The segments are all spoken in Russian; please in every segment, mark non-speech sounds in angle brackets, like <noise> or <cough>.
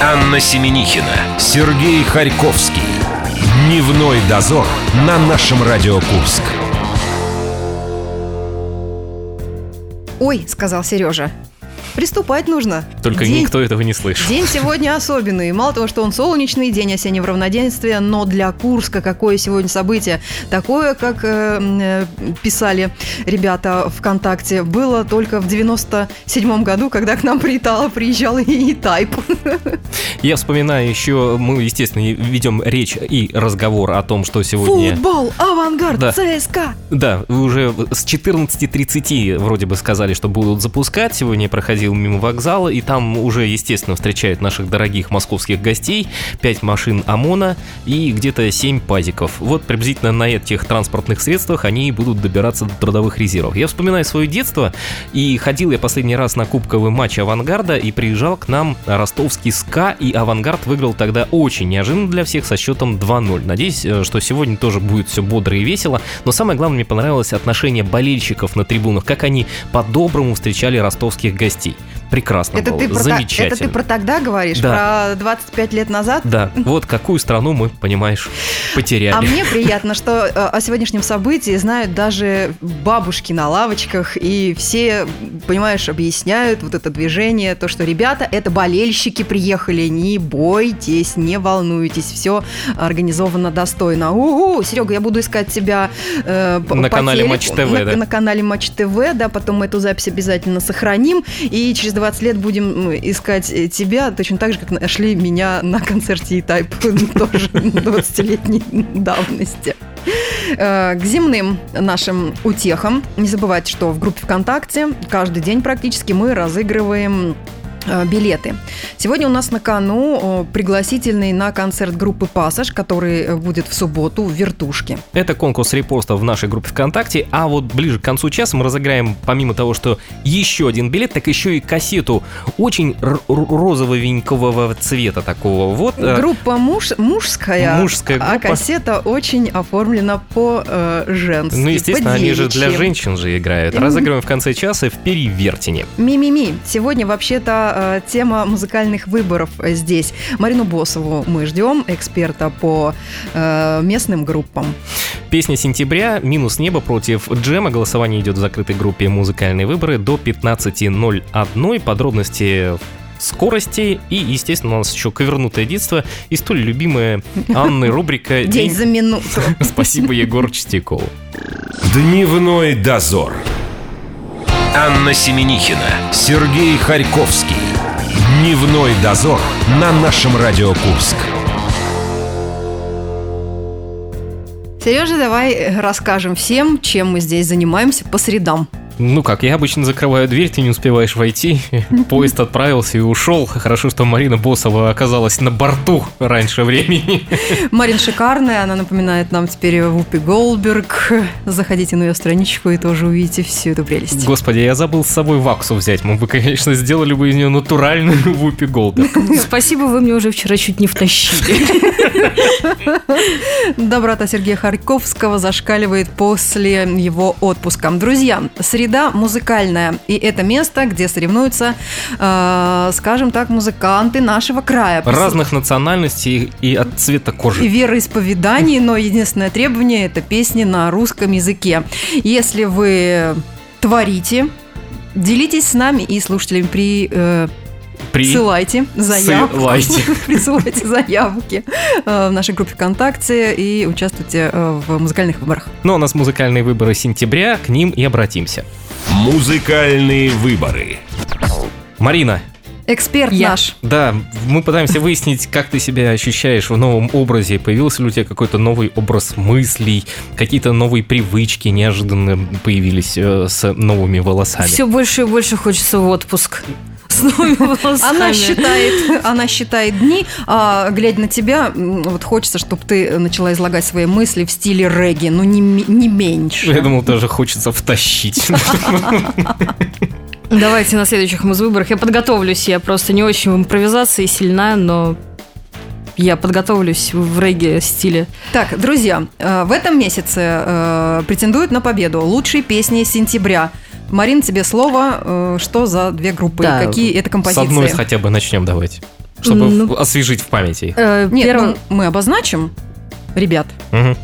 Анна Семенихина, Сергей Харьковский. Дневной дозор на нашем Радио Курск. Ой, сказал Сережа, Приступать нужно. Только день, никто этого не слышит. День сегодня особенный. Мало того, что он солнечный, день осеннего равноденствия, но для Курска какое сегодня событие? Такое, как э, э писали ребята ВКонтакте, было только в 97 году, когда к нам прилетал, приезжал и Тайп. Я вспоминаю еще, мы, естественно, ведем речь и разговор о том, что сегодня... Футбол, авангард, да. ЦСКА. Да, уже с 14.30 вроде бы сказали, что будут запускать. Сегодня проходил проходил мимо вокзала, и там уже, естественно, встречают наших дорогих московских гостей, 5 машин ОМОНа и где-то 7 пазиков. Вот приблизительно на этих транспортных средствах они будут добираться до трудовых резервов. Я вспоминаю свое детство, и ходил я последний раз на кубковый матч «Авангарда», и приезжал к нам ростовский СКА, и «Авангард» выиграл тогда очень неожиданно для всех со счетом 2-0. Надеюсь, э, что сегодня тоже будет все бодро и весело, но самое главное, мне понравилось отношение болельщиков на трибунах, как они по-доброму встречали ростовских гостей прекрасно это было, ты про замечательно. это ты про тогда говоришь, да. про 25 лет назад? Да, вот какую страну мы, понимаешь, потеряли. А мне приятно, что э, о сегодняшнем событии знают даже бабушки на лавочках, и все, понимаешь, объясняют вот это движение, то, что ребята, это болельщики приехали, не бойтесь, не волнуйтесь, все организовано достойно. Угу, Серега, я буду искать тебя э, на канале Матч ТВ, на, да? На канале Матч ТВ, да, потом мы эту запись обязательно сохраним, и через 20 лет будем искать э, тебя точно так же, как нашли меня на концерте E-Type <laughs> тоже 20-летней давности. Э, к земным нашим утехам не забывайте, что в группе ВКонтакте каждый день практически мы разыгрываем билеты. Сегодня у нас на кону пригласительный на концерт группы «Пассаж», который э, будет в субботу в «Вертушке». Это конкурс репоста в нашей группе ВКонтакте, а вот ближе к концу часа мы разыграем, помимо того, что еще один билет, так еще и кассету очень розового цвета такого. Вот. Э, группа муж, мужская, мужская а группа. а кассета очень оформлена по-женски, Ну, естественно, они же для женщин же играют. Разыгрываем в конце часа в Перевертине. Ми-ми-ми. Сегодня вообще-то Э, тема музыкальных выборов здесь. Марину Босову мы ждем, эксперта по э, местным группам. Песня сентября «Минус небо» против Джема. Голосование идет в закрытой группе «Музыкальные выборы» до 15.01. Подробности скорости и, естественно, у нас еще ковернутое детство и столь любимая Анны <laughs> рубрика «День за минуту». <laughs> Спасибо, Егор Чистяков. Дневной дозор. Анна Семенихина, Сергей Харьковский. Дневной дозор на нашем Радио Курск. Сережа, давай расскажем всем, чем мы здесь занимаемся по средам. Ну как, я обычно закрываю дверь, ты не успеваешь войти. <laughs> Поезд отправился и ушел. Хорошо, что Марина Босова оказалась на борту раньше времени. <laughs> Марин шикарная, она напоминает нам теперь Вупи Голдберг. Заходите на ее страничку и тоже увидите всю эту прелесть. Господи, я забыл с собой ваксу взять. Мы бы, конечно, сделали бы из нее натуральную <laughs> Вупи Голдберг. Спасибо, вы мне уже вчера чуть не втащили. Доброта Сергея Харьковского зашкаливает после его отпуска. Друзья, среда среда музыкальная. И это место, где соревнуются, э, скажем так, музыканты нашего края. Разных национальностей и от цвета кожи. И вероисповеданий, но единственное требование – это песни на русском языке. Если вы творите, делитесь с нами и слушателями при э, Присылайте заявки. Ссылайте. <laughs> Присылайте заявки э, в нашей группе ВКонтакте и участвуйте э, в музыкальных выборах. Ну, у нас музыкальные выборы сентября, к ним и обратимся. Музыкальные выборы. Марина, Эксперт Я. наш. Да, мы пытаемся выяснить, как ты себя ощущаешь в новом образе. Появился ли у тебя какой-то новый образ мыслей, какие-то новые привычки неожиданно появились э, с новыми волосами? Все больше и больше хочется в отпуск с новыми волосами. Она считает, она считает дни, а глядя на тебя, вот хочется, чтобы ты начала излагать свои мысли в стиле регги, но не, не меньше. Я думал, тоже хочется втащить. Давайте на следующих муз-выборах. Я подготовлюсь. Я просто не очень в импровизации сильна, но я подготовлюсь в регги стиле. Так, друзья, э, в этом месяце э, претендуют на победу лучшие песни сентября. Марин, тебе слово. Э, что за две группы? Да, Какие это композиции? С одной хотя бы начнем давайте. чтобы Ну- освежить в памяти. Э, Нет, первое- ну, мы обозначим, ребят. Мгм.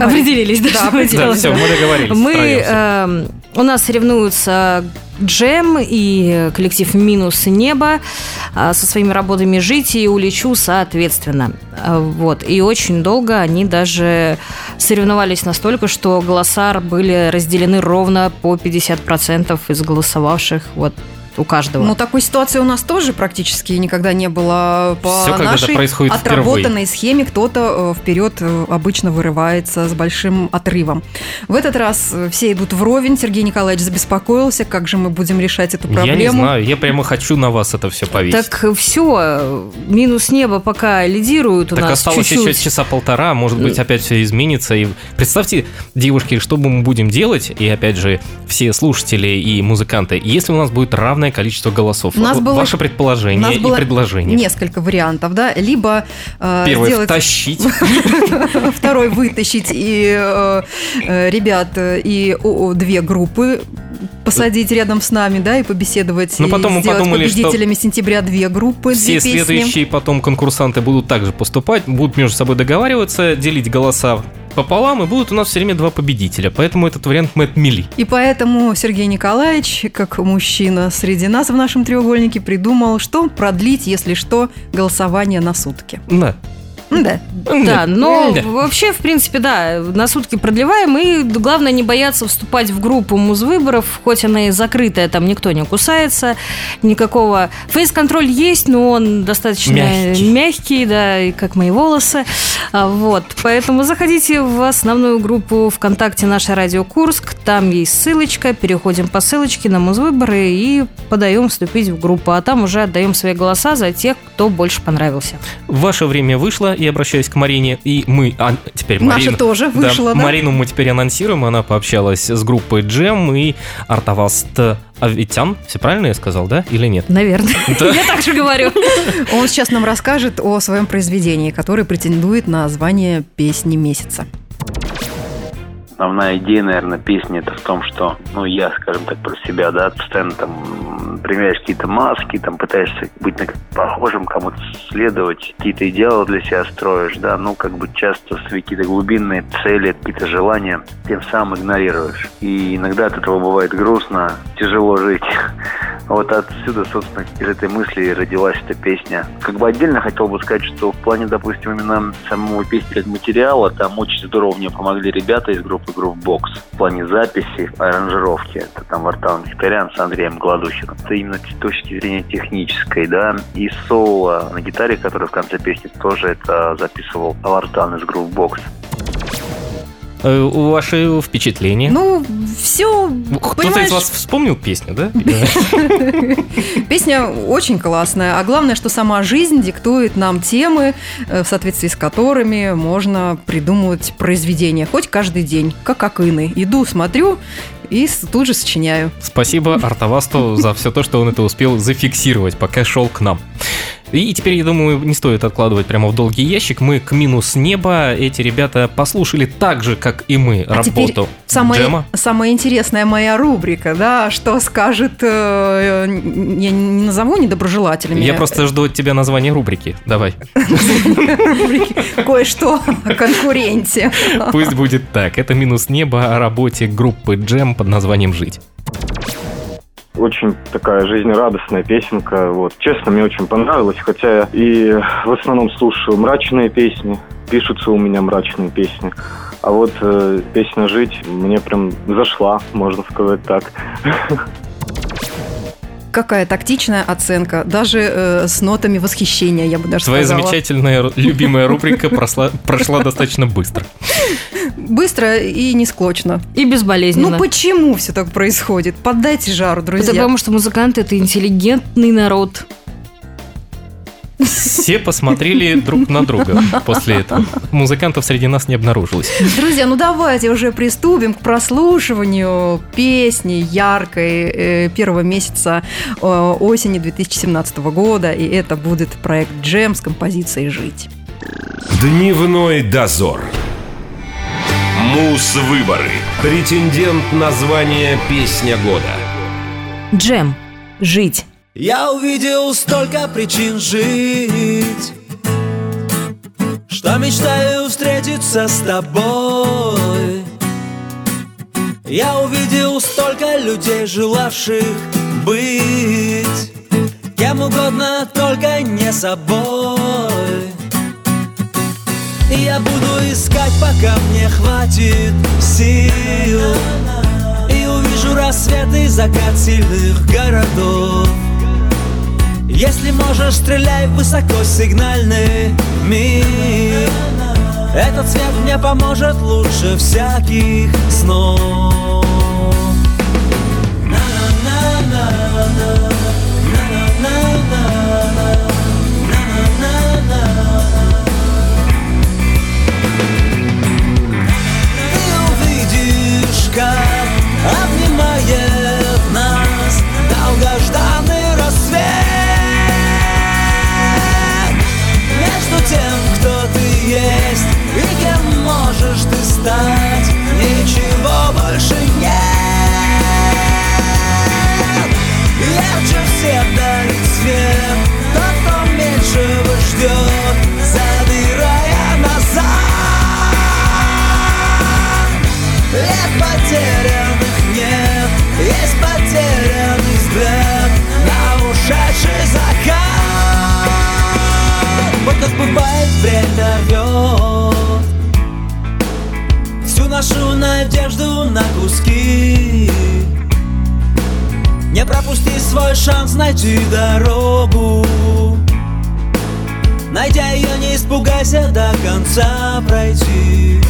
Определились, да, Да, определились. Да, все, мы договорились. Мы, эм, у нас соревнуются Джем и коллектив «Минус небо» а, со своими работами «Жить» и «Улечу» соответственно. А, Вот. И очень долго они даже соревновались настолько, что голоса были разделены ровно по 50% из голосовавших вот у каждого. Ну, такой ситуации у нас тоже практически никогда не было. По когда-то нашей происходит отработанной схеме кто-то э, вперед э, обычно вырывается с большим отрывом. В этот раз э, все идут вровень. Сергей Николаевич забеспокоился, как же мы будем решать эту проблему. Я не знаю, я прямо хочу на вас это все повесить. Так все, минус небо пока лидирует у Так нас осталось чуть-чуть. еще часа полтора, может быть, опять все изменится. И представьте, девушки, что бы мы будем делать, и опять же, все слушатели и музыканты, если у нас будет равное количество голосов. У нас было- Ваше предположение нас и было предложение. несколько вариантов, да, либо э, Первое сделать втащить. <laughs> второй вытащить и э, э, ребят и о, две группы посадить рядом с нами, да, и побеседовать. Ну, и потом мы сделать подумали, что победителями сентября две группы, Все две следующие потом конкурсанты будут также поступать, будут между собой договариваться, делить голоса пополам, и будут у нас все время два победителя. Поэтому этот вариант мы отмели. И поэтому Сергей Николаевич, как мужчина среди нас в нашем треугольнике, придумал, что продлить, если что, голосование на сутки. Да. Да. Да, но Да. вообще, в принципе, да, на сутки продлеваем, и главное не бояться вступать в группу музвыборов, хоть она и закрытая, там никто не кусается, никакого... Фейс-контроль есть, но он достаточно Мягкий. мягкий, да, и как мои волосы, А, вот, поэтому заходите в основную группу ВКонтакте «Наша Радио Курск», там есть ссылочка, переходим по ссылочке на музвыборы и подаем вступить в группу, а там уже отдаем свои голоса за тех, кто больше понравился. Ваше время вышло, и обращаюсь к Марине, и мы, а, теперь Наша Марина. тоже вышла, да? Марину мы теперь анонсируем, она пообщалась с группой Джем и Артаваст Аветян. Все правильно я сказал, да? Или нет? Наверное. <laughs> Да. Я так же говорю. Он сейчас нам расскажет о своем произведении, которое претендует на звание песни месяца. Основная идея, наверное, песни это в том, что, ну, я, скажем так, про себя, да, постоянно там примеряешь какие-то маски, там пытаешься быть на похожим, кому-то следовать, какие-то идеалы для себя строишь, да, ну, как бы часто свои какие-то глубинные цели, какие-то желания тем самым игнорируешь. И иногда от этого бывает грустно, тяжело жить. <laughs> Вот отсюда, собственно, из этой мысли родилась эта песня. Как бы отдельно хотел бы сказать, что в плане, допустим, именно самого песни как материала, там очень здорово мне помогли ребята из группы Groovebox в плане записи, аранжировки. Это там Вартан Викториан с Андреем Гладухиным. Это именно с точки зрения технической, да. И соло на гитаре, который в конце песни тоже это записывал Вартан из Groovebox. Э, Ваши впечатления? Ну, все, Кто-то из вас вспомнил песню, да? <laughs> Песня очень классная, а главное, что сама жизнь диктует нам темы, э, в соответствии с которыми можно придумывать произведения, хоть каждый день, как акины. Иду, смотрю и тут же сочиняю. Спасибо Артавасту за все то, что он это успел зафиксировать, пока шел к нам. И теперь, я думаю, не стоит откладывать прямо в долгий ящик. Мы к минус неба. Эти ребята послушали так же, как и мы, А работу самая, Джема. самая интересная моя рубрика, да, что скажет, э, я не назову недоброжелателями. Я просто жду от тебя название рубрики. Давай. рубрики кое-что о конкуренте. Пусть будет так. Это минус неба о работе группы Джем под названием «Жить». Очень такая жизнерадостная песенка. Вот. Честно, мне очень понравилось, хотя я и в основном слушаю мрачные песни. Пишутся у меня мрачные песни. А вот э, песня «Жить» мне прям зашла, можно сказать так. <laughs> Какая тактичная оценка, даже э, с нотами восхищения, я бы даже Твоя сказала. замечательная ру- любимая рубрика прошла достаточно быстро. Быстро и не склочно. И безболезненно. Ну почему все так происходит? Поддайте жару, друзья. Потому что музыканты это интеллигентный народ. Все посмотрели друг на друга после этого. Музыкантов среди нас не обнаружилось. Друзья, ну давайте уже приступим к прослушиванию песни яркой э, первого месяца э, осени 2017 года. И это будет проект Джем с композицией «Жить». Дневной дозор. Мус-выборы. Претендент на звание «Песня года». Джем. Жить. Я увидел столько причин жить Что мечтаю встретиться с тобой. Я увидел столько людей, желавших быть Кем угодно, только не собой. Я буду искать, пока мне хватит сил. И увижу рассвет и закат сильных городов если можешь, стреляй высоко, сигнальный миг Этот цвет мне поможет лучше всяких снов. Ты стать Ничего больше нет. Ярче всех дарит свет кто меньшего ждет найти дорогу. Найдя ее, не испугайся до конца пройти.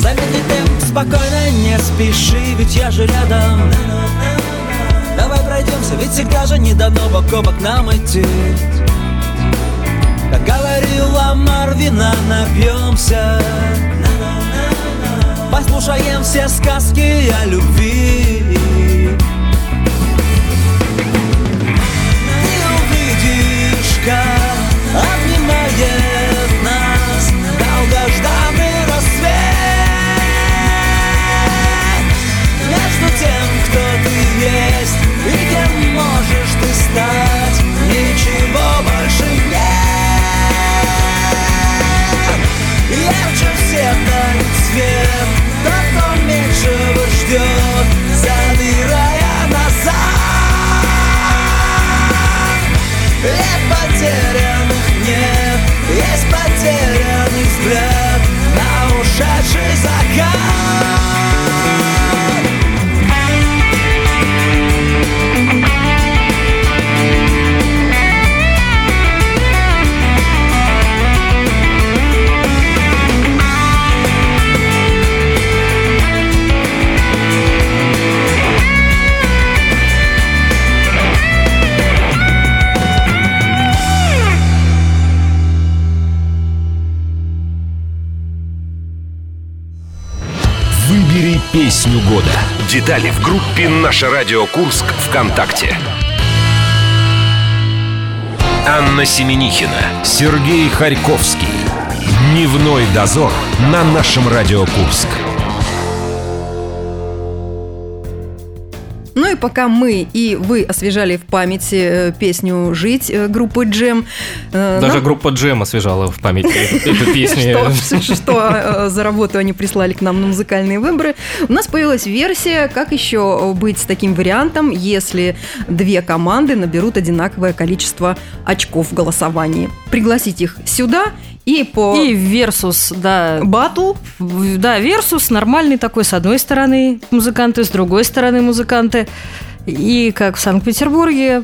Замедли темп, спокойно, не спеши, ведь я же рядом. Давай пройдемся, ведь всегда же не дано бок о бок нам идти. Как говорил Ламар, вина напьемся Послушаем все сказки о любви Детали в группе «Наше радио Курск» ВКонтакте. Анна Семенихина, Сергей Харьковский. Дневной дозор на нашем Радио Курск. Пока мы и вы освежали в памяти э, песню «Жить» э, группы «Джем», э, Даже нам- группа Джем освежала в памяти эту песню. <laughs> что, за работу они прислали к нам на музыкальные выборы. У нас появилась версия, как еще быть с таким вариантом, если две команды наберут одинаковое количество очков в голосовании. Пригласить их сюда и по И Versus, да, баттл Да, Versus нормальный такой, с одной стороны музыканты, с другой стороны музыканты. И как в Санкт-Петербурге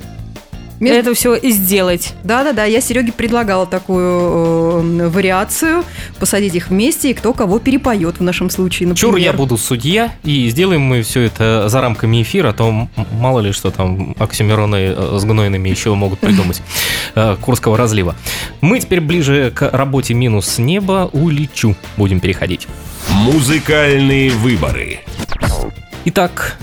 между- это все и сделать. Да-да-да, я Сереге предлагала такую э, вариацию, посадить их вместе, и кто кого перепоет в нашем случае, например. Чур, я буду судья, и сделаем мы все это за рамками эфира, а то мало ли что там оксимироны э, с гнойными еще могут придумать <laughs> э, Курского разлива. Мы теперь ближе к работе «Минус неба» улечу будем переходить. Музыкальные выборы. Итак,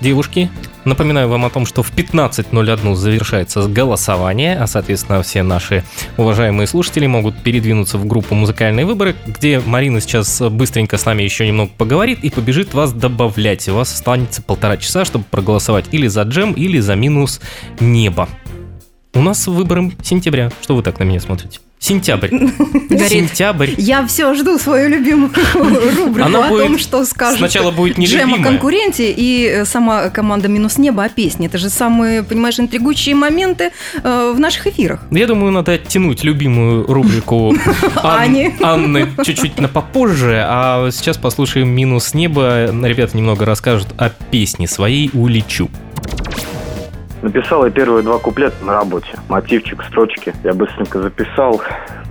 девушки, Напоминаю вам о том, что в 15.01 завершается голосование, а, соответственно, все наши уважаемые слушатели могут передвинуться в группу «Музыкальные выборы», где Марина сейчас быстренько с нами еще немного поговорит и побежит вас добавлять. У вас останется полтора часа, чтобы проголосовать или за джем, или за минус небо. У нас выборы сентября. Что вы так на меня смотрите? Сентябрь. <laughs> Горит. Сентябрь. Я все жду свою любимую <laughs> рубрику Она о будет- том, что скажет сначала будет Джем о конкуренте и э, сама команда «Минус небо» о песне. Это же самые, понимаешь, интригующие моменты э, в наших эфирах. Я думаю, надо оттянуть любимую рубрику <laughs> Ан-. Анны чуть-чуть на попозже, а сейчас послушаем «Минус неба». Ребята немного расскажут о песне своей «Улечу». Написал я первые два куплета на работе. Мотивчик, строчки. Я быстренько записал.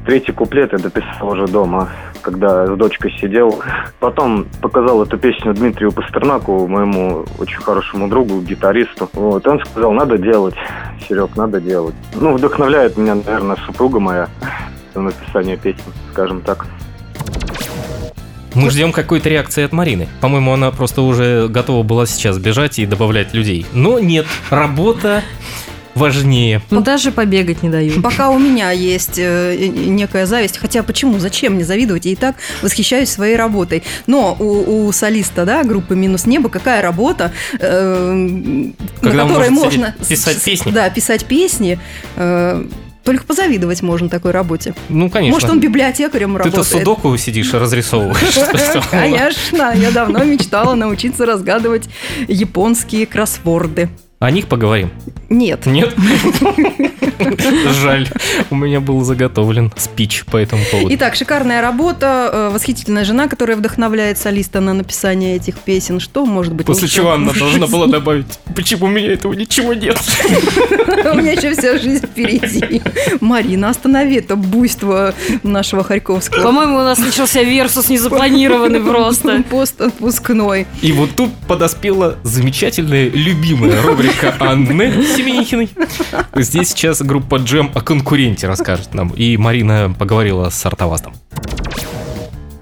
Третий куплет я дописал уже дома, когда с дочкой сидел. Потом показал эту песню Дмитрию Пастернаку, моему очень хорошему другу, гитаристу. Вот, он сказал, надо делать, Серег, надо делать. Ну, вдохновляет меня, наверное, супруга моя на написание песни, скажем так. Мы ждем какой-то реакции от Марины. По-моему, она просто уже готова была сейчас бежать и добавлять людей. Но нет, работа важнее. Ну, даже побегать не дают. Пока у меня есть э, некая зависть, хотя почему, зачем мне завидовать, я и так восхищаюсь своей работой. Но у, у солиста, да, группы «Минус небо» какая работа, э, на Когда он которой можно... писать песни. Да, писать песни. э, только позавидовать можно такой работе. Ну, конечно. Может, он библиотекарем Ты-то работает. судоку сидишь и разрисовываешь. Конечно, <laughs> я давно мечтала научиться разгадывать японские кроссворды. О них поговорим. Нет. Нет? <laughs> Жаль. У меня был заготовлен спич по этому поводу. Итак, шикарная работа, э, восхитительная жена, которая вдохновляет солиста на написание этих песен. Что может быть После чего Анна в должна была <laughs> добавить, почему у меня этого ничего нет. <laughs> У меня еще вся жизнь впереди. Марина, останови это буйство нашего Харьковского. По-моему, у нас начался версус незапланированный просто. Пост отпускной. И вот тут подоспела замечательная любимая рубрика Анны Семенихиной. Здесь сейчас группа Джем о конкуренте расскажет нам. И Марина поговорила с Артовастом.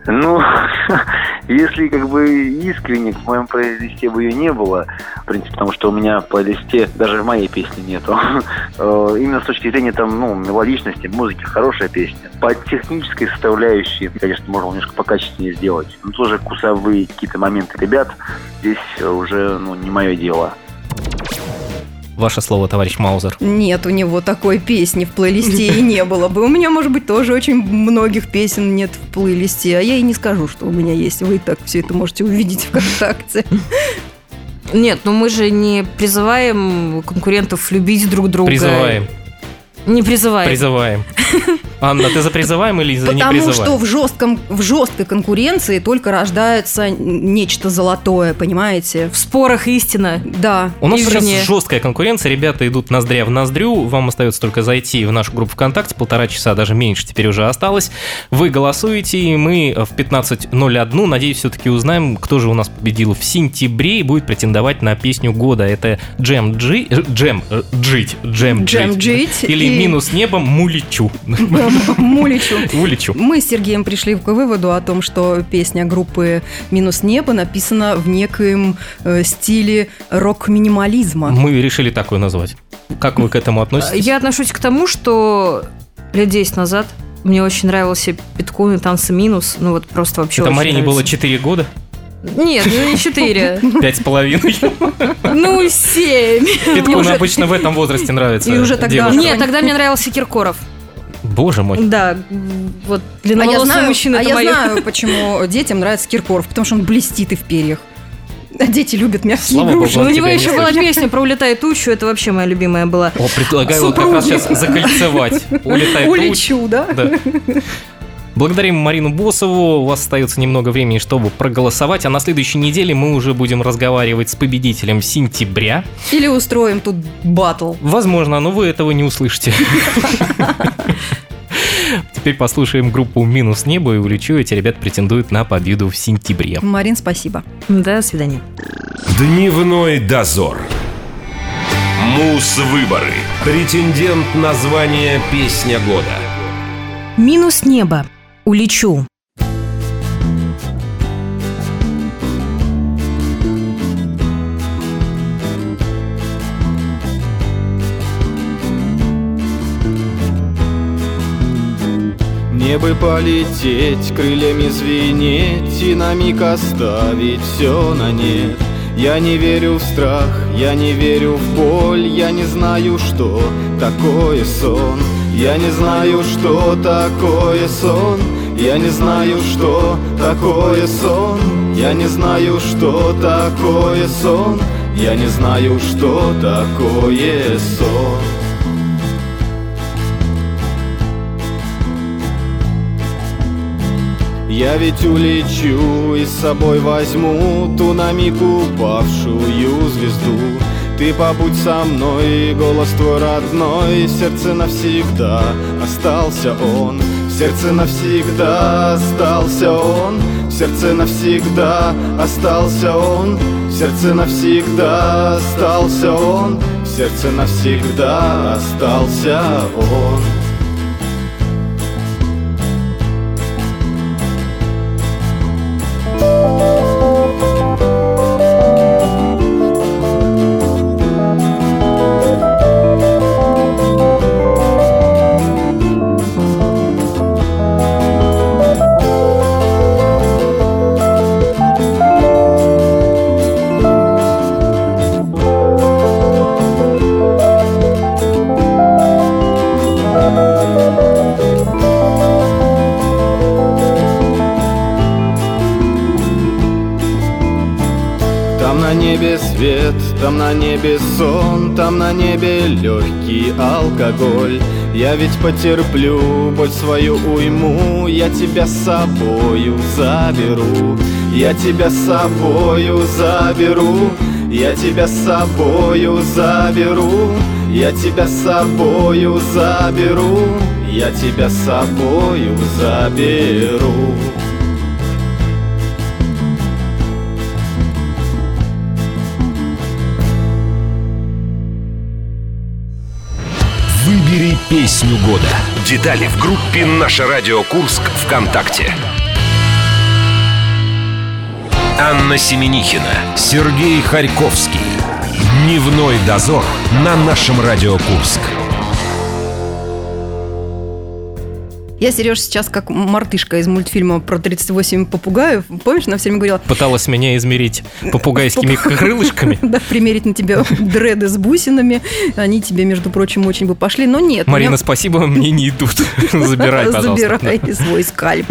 Ну, <laughs> если как бы искренне в моем плейлисте бы ее не было, в принципе, потому что у меня в плейлисте даже в моей песни нету. <laughs> Э, Именно с точки зрения там, ну, мелодичности, музыки, хорошая песня. По технической составляющей, конечно, можно немножко покачественнее сделать. Но тоже вкусовые какие-то моменты ребят здесь уже, ну, не мое дело. Ваше слово, товарищ Маузер. Нет у него такой песни в плейлисте и не было бы. У меня, может быть, тоже очень многих песен нет в плейлисте, а я и не скажу, что у меня есть. Вы и так все это можете увидеть ВКонтакте. Нет, ну мы же не призываем конкурентов любить друг друга. Призываем. Не призываем. Призываем. Анна, ты за призываем или за не Потому что в, жестком, в жесткой конкуренции только рождается нечто золотое, понимаете? В спорах истина. Да. У нас сейчас жесткая конкуренция, ребята идут ноздря в ноздрю, вам остается только зайти в нашу группу ВКонтакте, полтора часа, даже меньше теперь уже осталось. Вы голосуете, и мы в 15.01, надеюсь, все-таки узнаем, кто же у нас победил в сентябре и будет претендовать на песню года. Это Джем Джи, э, Джем э, Джить, Джем Джем Джить. Джить Или и- Минус небом Муличу. <laughs> Муличу. Уличу. Мы с Сергеем пришли к выводу о том, что песня группы «Минус небо» написана в некоем э, стиле рок-минимализма. Мы решили такое назвать. Как вы к этому относитесь? Я отношусь к тому, что лет 10 назад мне очень нравился Питкун и танцы минус. Ну вот просто вообще Это Марине нравится. было 4 года, Нет, ну не 4. пять с половиной. Ну 7. Питкун уже- обычно в этом возрасте нравится. И уже тогда-. Нет, тогда мне нравился Киркоров. Боже мой. Да, вот А я длинноволосый знаю, мужчина а это я моё. знаю, почему детям нравится Киркоров, потому что он блестит и в перьях. А дети любят мягкие Слава богу, игрушки. он Ну, у него еще была песня про «Улетай тучу», это вообще моя любимая была. О, предлагаю вот как раз сейчас закольцевать. Улетай туч. Улечу, да? Да. Благодарим Марину Босову. У вас остается немного времени, чтобы проголосовать. А на следующей неделе мы уже будем разговаривать с победителем сентября. Или устроим тут батл. Возможно, но вы этого не услышите. Теперь послушаем группу «Минус небо» и улечу. Эти ребят претендуют на победу в сентябре. Марин, спасибо. До свидания. Дневной дозор. Мус-выборы. Претендент на звание «Песня года». Минус небо улечу. Мне бы полететь, крыльями звенеть И на миг оставить все на нет Я не верю в страх, я не верю в боль Я не знаю, что такое сон я не знаю, что такое сон. Я не знаю, что такое сон. Я не знаю, что такое сон. Я не знаю, что такое сон. Я ведь улечу и с собой возьму Ту на миг упавшую звезду Ты побудь со мной, голос твой родной сердце навсегда остался он. В сердце навсегда остался он В сердце навсегда остался он. В сердце навсегда остался он В сердце навсегда остался он там на небе сон, там на небе легкий алкоголь. Я ведь потерплю боль свою уйму, я тебя с собою заберу, я тебя с собою заберу, я тебя с собою заберу, я тебя с собою заберу, я тебя с собою заберу. Выбери песню года. Детали в группе «Наше радио Курск» ВКонтакте. Анна Семенихина, Сергей Харьковский. Дневной дозор на нашем Радио Курск. Я, Сереж, сейчас как мартышка из мультфильма про 38 попугаев. Помнишь, она все время говорила, Пыталась меня измерить попугайскими крылышками. <laughs> да, примерить на тебя <laughs> дреды с бусинами. Они тебе, между прочим, очень бы пошли, но нет. Марина, спасибо, мне не идут. <laughs> Забирай, пожалуйста. Забирай свой скальп.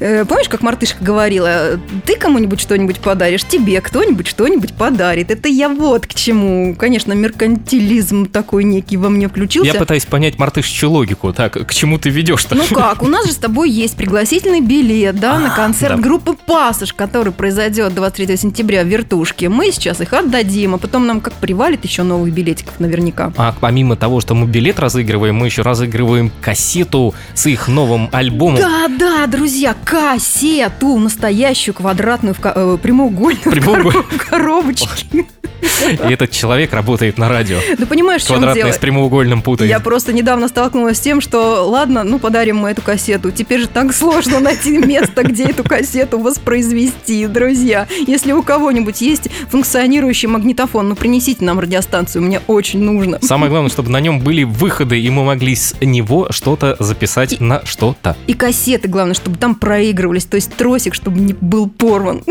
Э, Помнишь, как мартышка говорила, ты кому-нибудь что-нибудь подаришь, тебе кто-нибудь что-нибудь подарит. Это я вот к чему. Конечно, меркантилизм такой некий во мне включился. Я пытаюсь понять мартышечью логику. Так, к чему ты ведешь-то? Ну как, у нас же с тобой есть пригласительный билет, да, на концерт А, да. группы «Пассаж», который произойдет 23 сентября в Вертушке. Мы сейчас их отдадим, а потом нам как привалит еще новых билетиков наверняка. А помимо того, что мы билет разыгрываем, мы еще разыгрываем кассету с их новым альбомом. Да, да, друзья, кассету, настоящую квадратную в ко- э, прямоугольную Прямоугольную. коро- коробочке. И этот человек работает на радио. Ну понимаешь, в чем Квадратное с прямоугольным путает. Я просто недавно столкнулась с тем, что ладно, ну подарим мы эту кассету. Теперь же так сложно найти место, где эту кассету воспроизвести, друзья. Если у кого-нибудь есть функционирующий магнитофон, ну принесите нам радиостанцию, мне очень нужно. Самое главное, чтобы на нем были выходы, и мы могли с него что-то записать на что-то. И кассеты, главное, чтобы там проигрывались, то есть тросик, чтобы не был порван.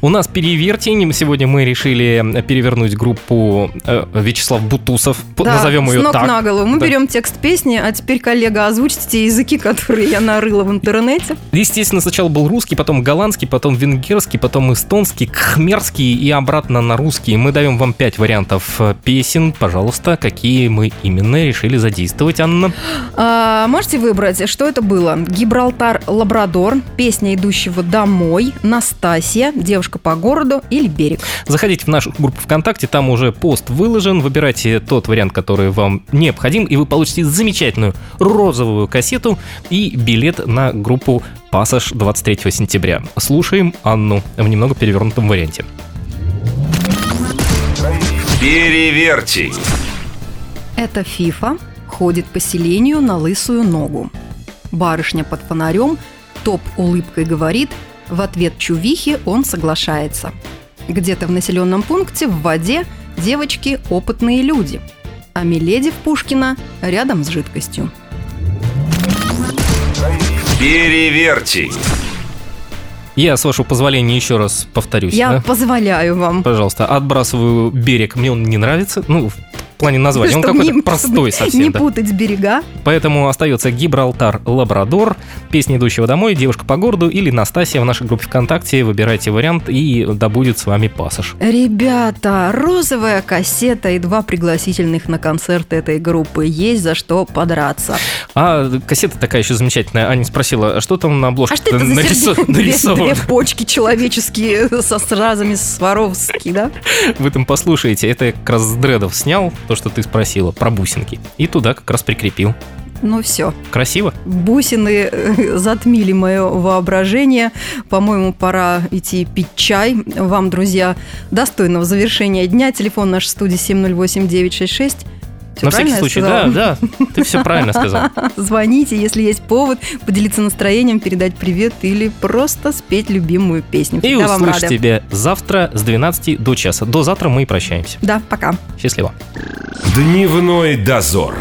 У нас перевертень. Сегодня мы решили перевернуть группу э, Вячеслав Бутусов. Да, Назовем с ее ног так. на голову. Мы Да. берем текст песни, а теперь, коллега, озвучите те языки, которые я нарыла в интернете. Естественно, сначала был русский, потом голландский, потом венгерский, потом эстонский, кхмерский и обратно на русский. Мы даем вам пять вариантов э, песен. Пожалуйста, какие мы именно решили задействовать, Анна? А, можете выбрать, что это было? Гибралтар Лабрадор, песня идущего домой, Настасья, девушка по городу или берег. Заходите в нашу группу ВКонтакте, там уже пост выложен. Выбирайте тот вариант, который вам необходим, и вы получите замечательную розовую кассету и билет на группу «Пассаж» 23 сентября. Слушаем Анну в немного перевернутом варианте. Переверьте. Это Фифа ходит по селению на лысую ногу. Барышня под фонарем топ улыбкой говорит, в ответ чувихи он соглашается. Где-то в населенном пункте в воде девочки опытные люди, а Миледи в Пушкина рядом с жидкостью. Переверьте. Я, с вашего позволения, еще раз повторюсь. Я да? позволяю вам. Пожалуйста, отбрасываю берег. Мне он не нравится. Ну, плане названия. Он какой-то простой совсем. Не да. путать берега. Поэтому остается Гибралтар Лабрадор, песня идущего домой, девушка по городу или Настасья в нашей группе ВКонтакте. Выбирайте вариант и да будет с вами пассаж. Ребята, розовая кассета и два пригласительных на концерт этой группы. Есть за что подраться. А кассета такая еще замечательная. Аня спросила, а что там на обложке А что это за нарисо- сердце? Две, нарисовано? две почки человеческие со сразами Сваровски, да? Вы там послушаете. Это я как раз с дредов снял, то, что ты спросила, про бусинки. И туда как раз прикрепил. Ну все, Красиво? бусины э, затмили мое воображение. По-моему, пора идти пить чай. Вам, друзья, достойного завершения дня. Телефон наш в студии 708-966. Всё На всякий случай, да, да, ты все правильно сказал. <laughs> Звоните, если есть повод, поделиться настроением, передать привет или просто спеть любимую песню. И Всегда услышь тебя завтра с 12 до часа. До завтра мы прощаемся. Да, пока. Счастливо. Дневной дозор.